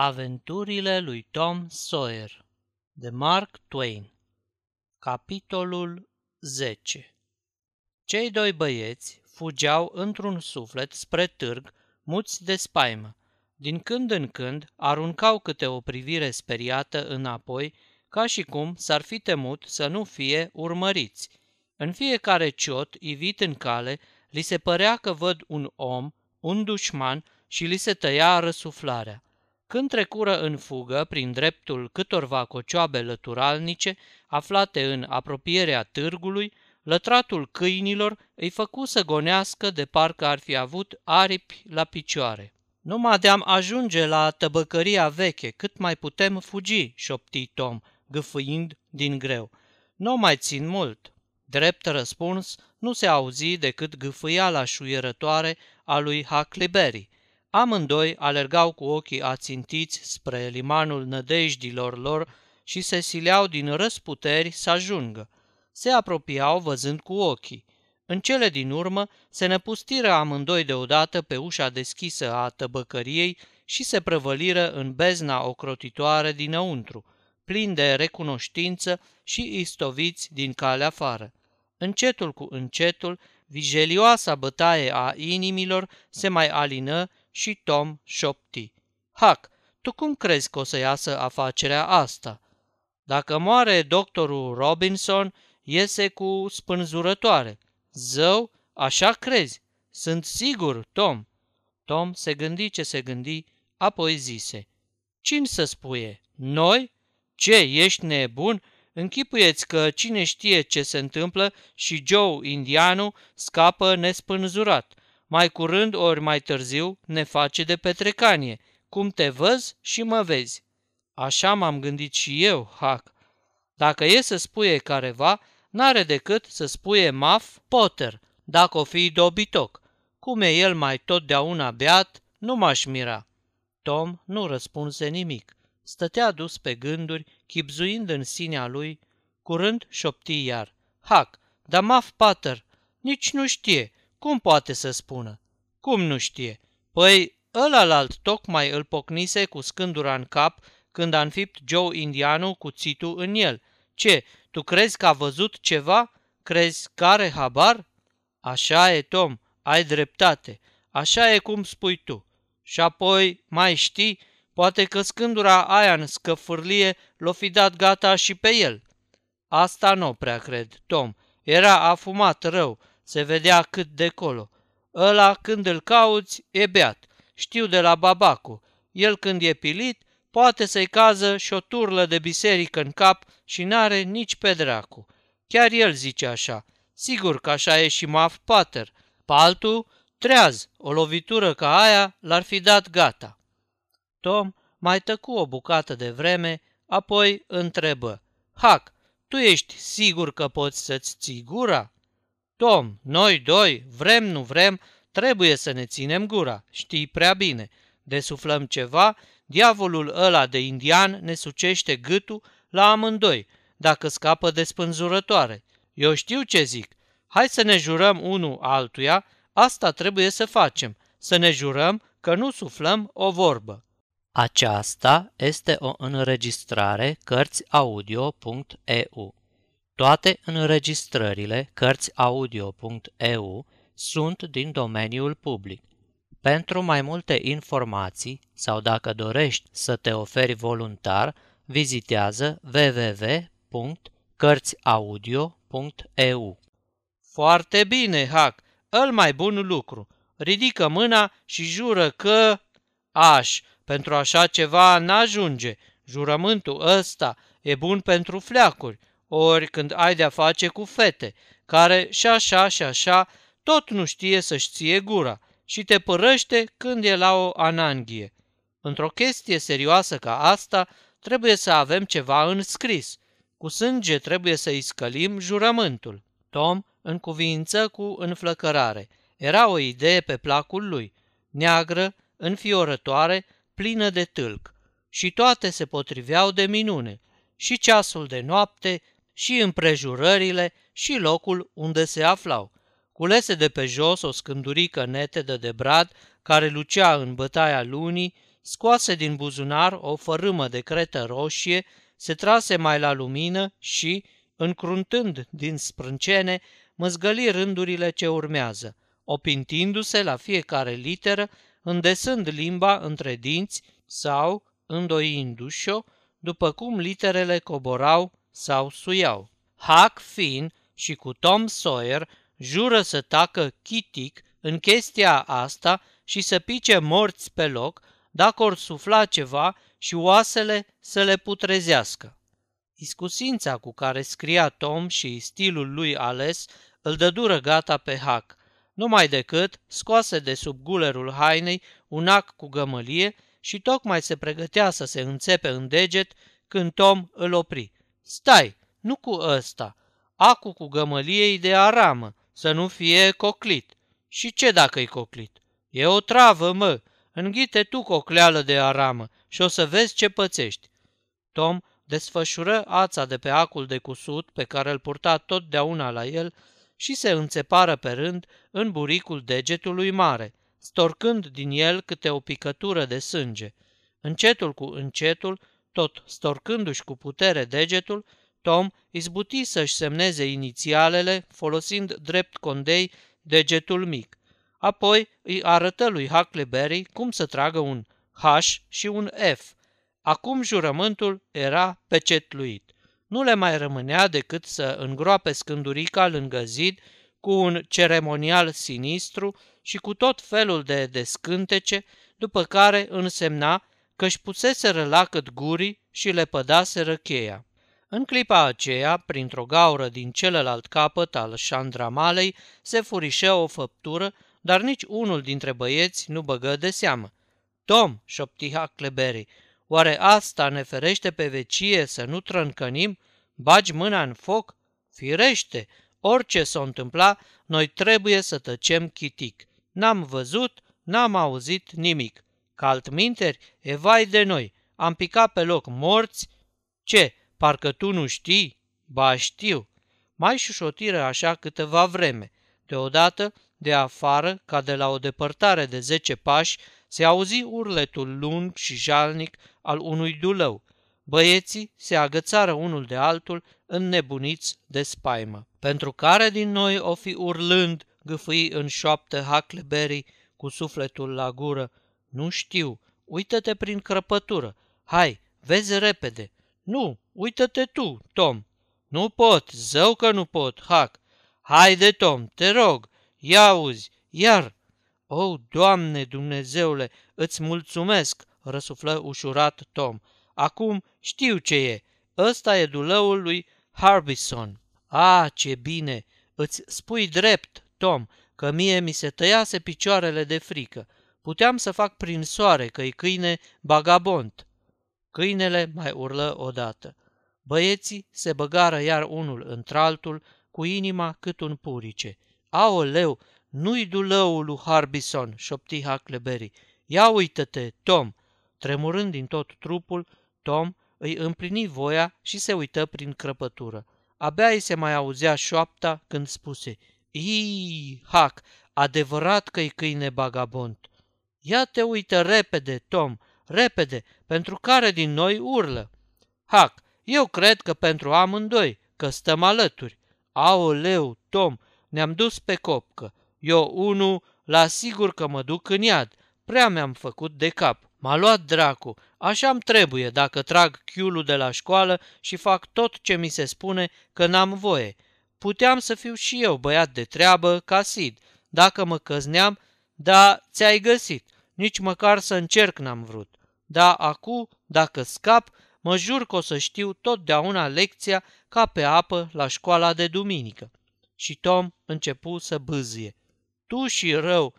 Aventurile lui Tom Sawyer de Mark Twain Capitolul 10 Cei doi băieți fugeau într-un suflet spre târg, muți de spaimă. Din când în când aruncau câte o privire speriată înapoi, ca și cum s-ar fi temut să nu fie urmăriți. În fiecare ciot ivit în cale, li se părea că văd un om, un dușman și li se tăia răsuflarea. Când trecură în fugă prin dreptul câtorva cocioabe lăturalnice aflate în apropierea târgului, lătratul câinilor îi făcu să gonească de parcă ar fi avut aripi la picioare. Numai de-am ajunge la tăbăcăria veche, cât mai putem fugi, șopti Tom, gâfâind din greu. Nu mai țin mult. Drept răspuns, nu se auzi decât gâfâiala șuierătoare a lui Huckleberry, Amândoi alergau cu ochii ațintiți spre limanul nădejdilor lor și se sileau din răsputeri să ajungă. Se apropiau văzând cu ochii. În cele din urmă se năpustiră amândoi deodată pe ușa deschisă a tăbăcăriei și se prăvăliră în bezna ocrotitoare dinăuntru, plini de recunoștință și istoviți din calea afară. Încetul cu încetul, vijelioasa bătaie a inimilor se mai alină și Tom șopti. Hac, tu cum crezi că o să iasă afacerea asta? Dacă moare doctorul Robinson, iese cu spânzurătoare. Zău, așa crezi? Sunt sigur, Tom. Tom se gândi ce se gândi, apoi zise. Cine să spuie? Noi? Ce, ești nebun? Închipuieți că cine știe ce se întâmplă și Joe, indianul, scapă nespânzurat mai curând ori mai târziu ne face de petrecanie, cum te văz și mă vezi. Așa m-am gândit și eu, Hac. Dacă e să spuie careva, n-are decât să spuie Maf Potter, dacă o fi dobitoc. Cum e el mai totdeauna beat, nu m-aș mira. Tom nu răspunse nimic. Stătea dus pe gânduri, chipzuind în sinea lui. Curând șopti iar. Hac, dar Maf Potter nici nu știe, cum poate să spună? Cum nu știe? Păi, ălalalt tocmai îl pocnise cu scândura în cap când a înfipt Joe Indianu cu țitul în el. Ce, tu crezi că a văzut ceva? Crezi că are habar? Așa e, Tom, ai dreptate. Așa e cum spui tu. Și apoi, mai știi, poate că scândura aia în scăfârlie l-o fi dat gata și pe el. Asta nu prea cred, Tom. Era afumat rău se vedea cât de colo. Ăla, când îl cauți, e beat. Știu de la babacu. El când e pilit, poate să-i cază și o turlă de biserică în cap și n-are nici pe dracu. Chiar el zice așa. Sigur că așa e și Maf Pater. Paltul, treaz, o lovitură ca aia l-ar fi dat gata. Tom mai tăcu o bucată de vreme, apoi întrebă. Hac, tu ești sigur că poți să-ți ții gura? Tom, noi doi, vrem, nu vrem, trebuie să ne ținem gura, știi prea bine. Desuflăm ceva, diavolul ăla de indian ne sucește gâtul la amândoi, dacă scapă de spânzurătoare. Eu știu ce zic. Hai să ne jurăm unul altuia, asta trebuie să facem, să ne jurăm că nu suflăm o vorbă. Aceasta este o înregistrare Cărțiaudio.eu. Toate înregistrările Cărțiaudio.eu sunt din domeniul public. Pentru mai multe informații sau dacă dorești să te oferi voluntar, vizitează www.cărțiaudio.eu. Foarte bine, Hac, îl mai bun lucru. Ridică mâna și jură că... Aș, pentru așa ceva n-ajunge. Jurământul ăsta e bun pentru fleacuri ori când ai de-a face cu fete, care și așa și așa tot nu știe să-și ție gura și te părăște când e la o ananghie. Într-o chestie serioasă ca asta, trebuie să avem ceva în scris. Cu sânge trebuie să-i scălim jurământul. Tom în cuvință cu înflăcărare. Era o idee pe placul lui, neagră, înfiorătoare, plină de tâlc. Și toate se potriveau de minune. Și ceasul de noapte, și împrejurările și locul unde se aflau. Culese de pe jos o scândurică netedă de brad care lucea în bătaia lunii, scoase din buzunar o fărâmă de cretă roșie, se trase mai la lumină și, încruntând din sprâncene, măzgăli rândurile ce urmează, opintindu-se la fiecare literă, îndesând limba între dinți sau îndoindu-și-o, după cum literele coborau sau suiau. Huck Finn și cu Tom Sawyer jură să tacă chitic în chestia asta și să pice morți pe loc dacă or sufla ceva și oasele să le putrezească. Iscusința cu care scria Tom și stilul lui ales îl dădură gata pe Huck, numai decât scoase de sub gulerul hainei un ac cu gămălie și tocmai se pregătea să se înțepe în deget când Tom îl opri. Stai, nu cu ăsta, acul cu gămăliei de aramă, să nu fie coclit. Și ce dacă-i coclit? E o travă, mă, înghite tu cocleală de aramă și o să vezi ce pățești. Tom desfășură ața de pe acul de cusut pe care îl purta totdeauna la el și se înțepară pe rând în buricul degetului mare, storcând din el câte o picătură de sânge. Încetul cu încetul, tot storcându-și cu putere degetul, Tom izbuti să-și semneze inițialele folosind drept condei degetul mic. Apoi îi arătă lui Huckleberry cum să tragă un H și un F. Acum jurământul era pecetluit. Nu le mai rămânea decât să îngroape scândurica lângă zid cu un ceremonial sinistru și cu tot felul de descântece, după care însemna că își puseseră lacăt gurii și le pădaseră cheia. În clipa aceea, printr-o gaură din celălalt capăt al șandramalei, se furișă o făptură, dar nici unul dintre băieți nu băgă de seamă. Tom, șopti Huckleberry, oare asta ne ferește pe vecie să nu trâncănim? Bagi mâna în foc? Firește, orice s-o întâmpla, noi trebuie să tăcem chitic. N-am văzut, n-am auzit nimic. Caltminteri, e vai de noi, am picat pe loc morți. Ce, Parcă tu nu știi? Ba știu. Mai șușotiră așa câteva vreme. Deodată, de afară, ca de la o depărtare de zece pași, se auzi urletul lung și jalnic al unui dulău. Băieții se agățară unul de altul, înnebuniți de spaimă. Pentru care din noi o fi urlând, gâfâi în șoaptă Huckleberry cu sufletul la gură. Nu știu, uită-te prin crăpătură. Hai, vezi repede. Nu, uită-te tu, Tom. Nu pot, zău că nu pot, Hac. Haide, Tom, te rog, ia uzi, iar. O, oh, Doamne Dumnezeule, îți mulțumesc, răsuflă ușurat Tom. Acum știu ce e. Ăsta e dulăul lui Harbison. A, ce bine! Îți spui drept, Tom, că mie mi se tăiase picioarele de frică. Puteam să fac prin soare că-i câine bagabont. Câinele mai urlă odată. Băieții se băgară iar unul într-altul, cu inima cât un purice. Aoleu, nu-i dulăul lui Harbison, șopti Huckleberry. Ia uită-te, Tom! Tremurând din tot trupul, Tom îi împlini voia și se uită prin crăpătură. Abia îi se mai auzea șoapta când spuse, Ii, Huck, adevărat că-i câine bagabond. Ia te uită repede, Tom, repede, pentru care din noi urlă. Hac, eu cred că pentru amândoi, că stăm alături. Aoleu, Tom, ne-am dus pe copcă. Eu, unu, la sigur că mă duc în iad. Prea mi-am făcut de cap. M-a luat dracu. Așa-mi trebuie dacă trag chiulul de la școală și fac tot ce mi se spune că n-am voie. Puteam să fiu și eu băiat de treabă ca Sid. Dacă mă căzneam, da, ți-ai găsit. Nici măcar să încerc n-am vrut. Da, acu, dacă scap, mă jur că o să știu totdeauna lecția ca pe apă la școala de duminică. Și Tom începu să bâzie. Tu și rău,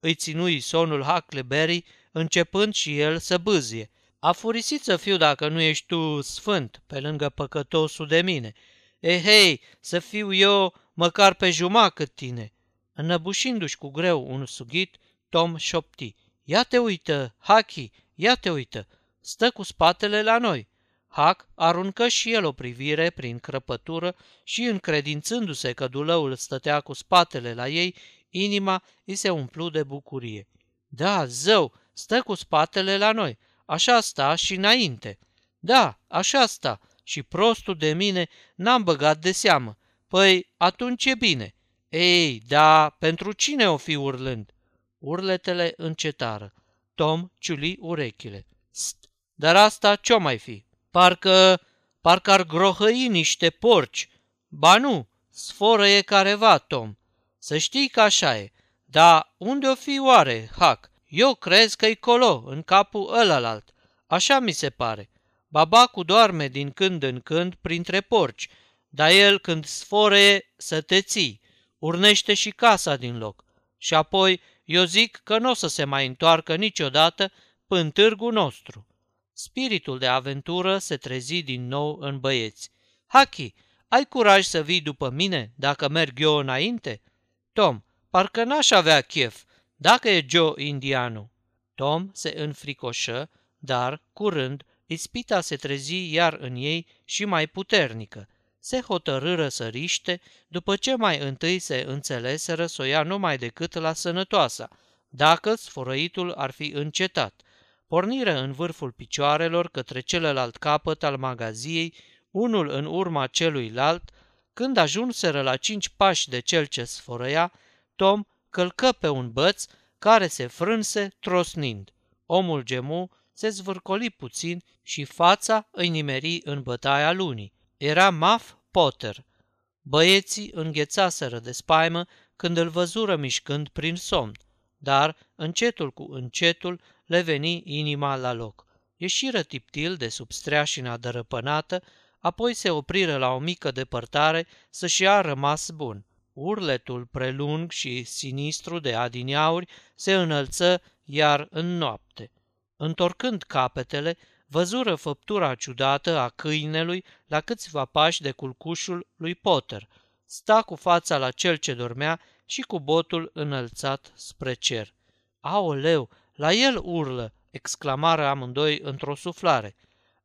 îi ținui sonul Huckleberry, începând și el să bâzie. A furisit să fiu dacă nu ești tu sfânt, pe lângă păcătosul de mine. E hei, să fiu eu măcar pe jumătate cât tine. Înăbușindu-și cu greu un sughit, Tom șopti. Ia te uită, Haki, ia te uită, stă cu spatele la noi. Hac aruncă și el o privire prin crăpătură și, încredințându-se că dulăul stătea cu spatele la ei, inima îi se umplu de bucurie. Da, zău, stă cu spatele la noi. Așa sta și înainte. Da, așa sta. Și prostul de mine n-am băgat de seamă. Păi, atunci e bine. Ei, da, pentru cine o fi urlând? Urletele încetară. Tom ciuli urechile. St, dar asta ce-o mai fi? Parcă, parcă ar grohăi niște porci. Ba nu, sforă e careva, Tom. Să știi că așa e. Dar unde o fi oare, Hac? Eu crez că-i colo, în capul ălalalt. Așa mi se pare. Babacul doarme din când în când printre porci, dar el când sfore să te ții, urnește și casa din loc. Și apoi eu zic că nu o să se mai întoarcă niciodată până târgul nostru. Spiritul de aventură se trezi din nou în băieți. Haki, ai curaj să vii după mine dacă merg eu înainte? Tom, parcă n-aș avea chef, dacă e Joe indianul. Tom se înfricoșă, dar, curând, ispita se trezi iar în ei și mai puternică. Se hotărâră să riște, după ce mai întâi se înțeleseră să o ia numai decât la sănătoasa, dacă sfărăitul ar fi încetat. Porniră în vârful picioarelor către celălalt capăt al magaziei, unul în urma celuilalt, când ajunseră la cinci pași de cel ce sfărăia, Tom călcă pe un băț care se frânse trosnind. Omul gemu se zvârcoli puțin și fața îi nimeri în bătaia lunii. Era Muff Potter. Băieții înghețaseră de spaimă când îl văzură mișcând prin somn, dar încetul cu încetul le veni inima la loc. Ieșiră tiptil de sub streașina dărăpânată, apoi se opriră la o mică depărtare să-și ia rămas bun. Urletul prelung și sinistru de adineauri se înălță iar în noapte. Întorcând capetele, văzură făptura ciudată a câinelui la câțiva pași de culcușul lui Potter. Sta cu fața la cel ce dormea și cu botul înălțat spre cer. Aoleu, la el urlă!" exclamară amândoi într-o suflare.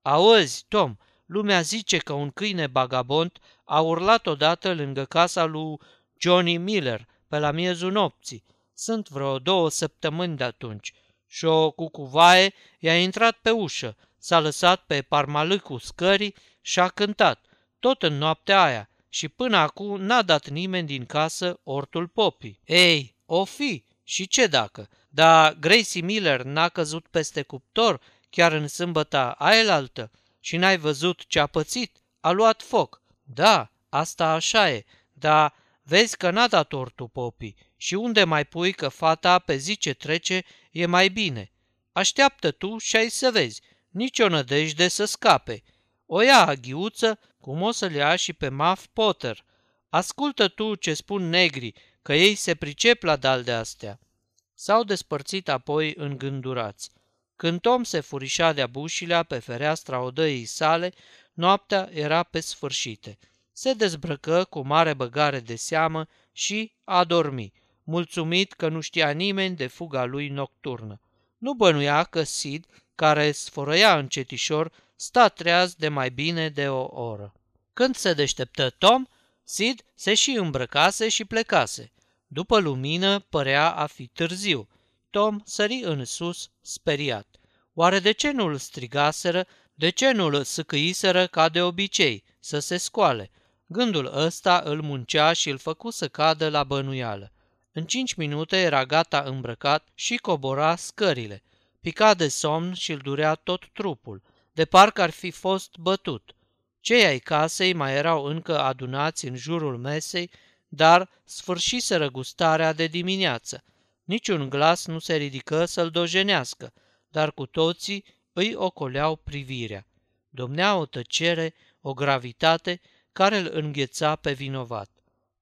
Auzi, Tom, lumea zice că un câine bagabont a urlat odată lângă casa lui Johnny Miller pe la miezul nopții. Sunt vreo două săptămâni de atunci. Și o cucuvaie i-a intrat pe ușă, s-a lăsat pe parmalâcul scării și a cântat, tot în noaptea aia, și până acum n-a dat nimeni din casă ortul popii. Ei, o fi, și ce dacă? Dar Gracie Miller n-a căzut peste cuptor chiar în sâmbăta aielaltă și n-ai văzut ce a pățit? A luat foc. Da, asta așa e, dar vezi că n-a dat ortul popii și unde mai pui că fata pe zi ce trece e mai bine. Așteaptă tu și ai să vezi, nici o nădejde să scape. O ia aghiuță, cum o să-l ia și pe Muff Potter. Ascultă tu ce spun negri, că ei se pricep la dal de astea. S-au despărțit apoi îngândurați. Când Tom se furișa de-a bușilea pe fereastra odăii sale, noaptea era pe sfârșite. Se dezbrăcă cu mare băgare de seamă și a dormi, mulțumit că nu știa nimeni de fuga lui nocturnă. Nu bănuia că Sid, care sfărăia încetișor, sta treaz de mai bine de o oră. Când se deșteptă Tom, Sid se și îmbrăcase și plecase. După lumină părea a fi târziu. Tom sări în sus, speriat. Oare de ce nu-l strigaseră, de ce nu-l săcăiseră ca de obicei, să se scoale? Gândul ăsta îl muncea și îl făcu să cadă la bănuială. În cinci minute era gata îmbrăcat și cobora scările. Pica de somn și îl durea tot trupul, de parcă ar fi fost bătut. Cei ai casei mai erau încă adunați în jurul mesei, dar sfârșiseră gustarea de dimineață. Niciun glas nu se ridică să-l dojenească, dar cu toții îi ocoleau privirea. Domnea o tăcere, o gravitate care îl îngheța pe vinovat.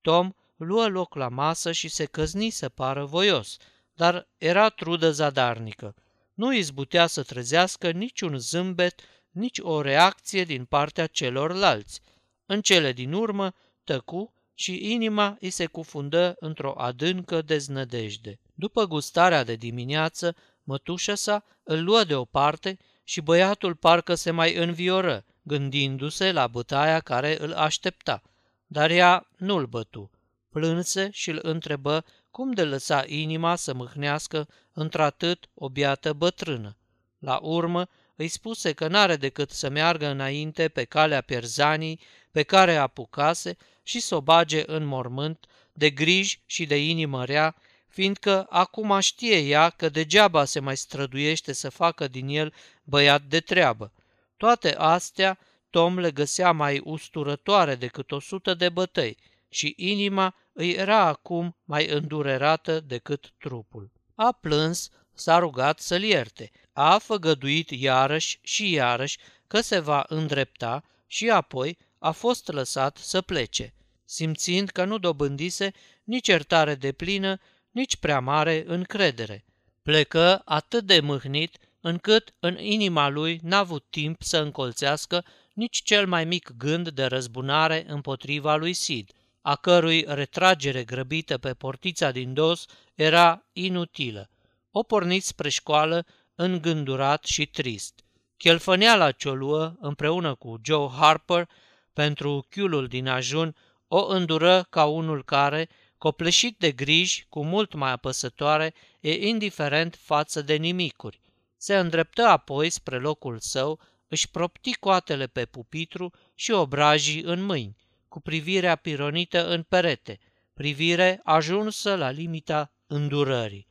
Tom luă loc la masă și se căzni să pară voios, dar era trudă zadarnică. Nu izbutea să trezească niciun zâmbet, nici o reacție din partea celorlalți. În cele din urmă tăcu și inima îi se cufundă într-o adâncă deznădejde. După gustarea de dimineață, mătușa sa îl luă deoparte și băiatul parcă se mai învioră, gândindu-se la bătaia care îl aștepta. Dar ea nu-l bătu. Plânse și îl întrebă cum de lăsa inima să mâhnească într-atât o biată bătrână. La urmă îi spuse că n-are decât să meargă înainte pe calea pierzanii pe care apucase și să o bage în mormânt de griji și de inimă rea, fiindcă acum știe ea că degeaba se mai străduiește să facă din el băiat de treabă. Toate astea Tom le găsea mai usturătoare decât o sută de bătăi și inima îi era acum mai îndurerată decât trupul. A plâns, s-a rugat să-l ierte, a făgăduit iarăși și iarăși că se va îndrepta și apoi a fost lăsat să plece, simțind că nu dobândise nici iertare de plină, nici prea mare încredere. Plecă atât de mâhnit încât în inima lui n-a avut timp să încolțească nici cel mai mic gând de răzbunare împotriva lui Sid, a cărui retragere grăbită pe portița din dos era inutilă. O pornit spre școală îngândurat și trist. Chelfăneala ce o luă împreună cu Joe Harper pentru chiulul din ajun o îndură ca unul care, copleșit de griji cu mult mai apăsătoare, e indiferent față de nimicuri. Se îndreptă apoi spre locul său, își propti coatele pe pupitru și obrajii în mâini, cu privirea pironită în perete, privire ajunsă la limita îndurării.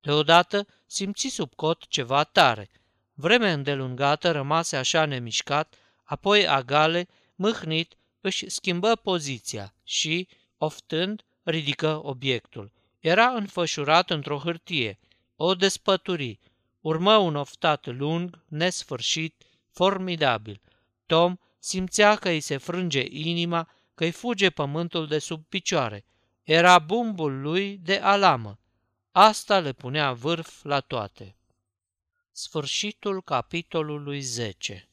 Deodată simți sub cot ceva tare. Vreme îndelungată rămase așa nemișcat, apoi agale, mâhnit, își schimbă poziția și, oftând, ridică obiectul. Era înfășurat într-o hârtie, o despături. Urmă un oftat lung, nesfârșit, formidabil. Tom simțea că îi se frânge inima, că îi fuge pământul de sub picioare. Era bumbul lui de alamă. Asta le punea vârf la toate. Sfârșitul capitolului 10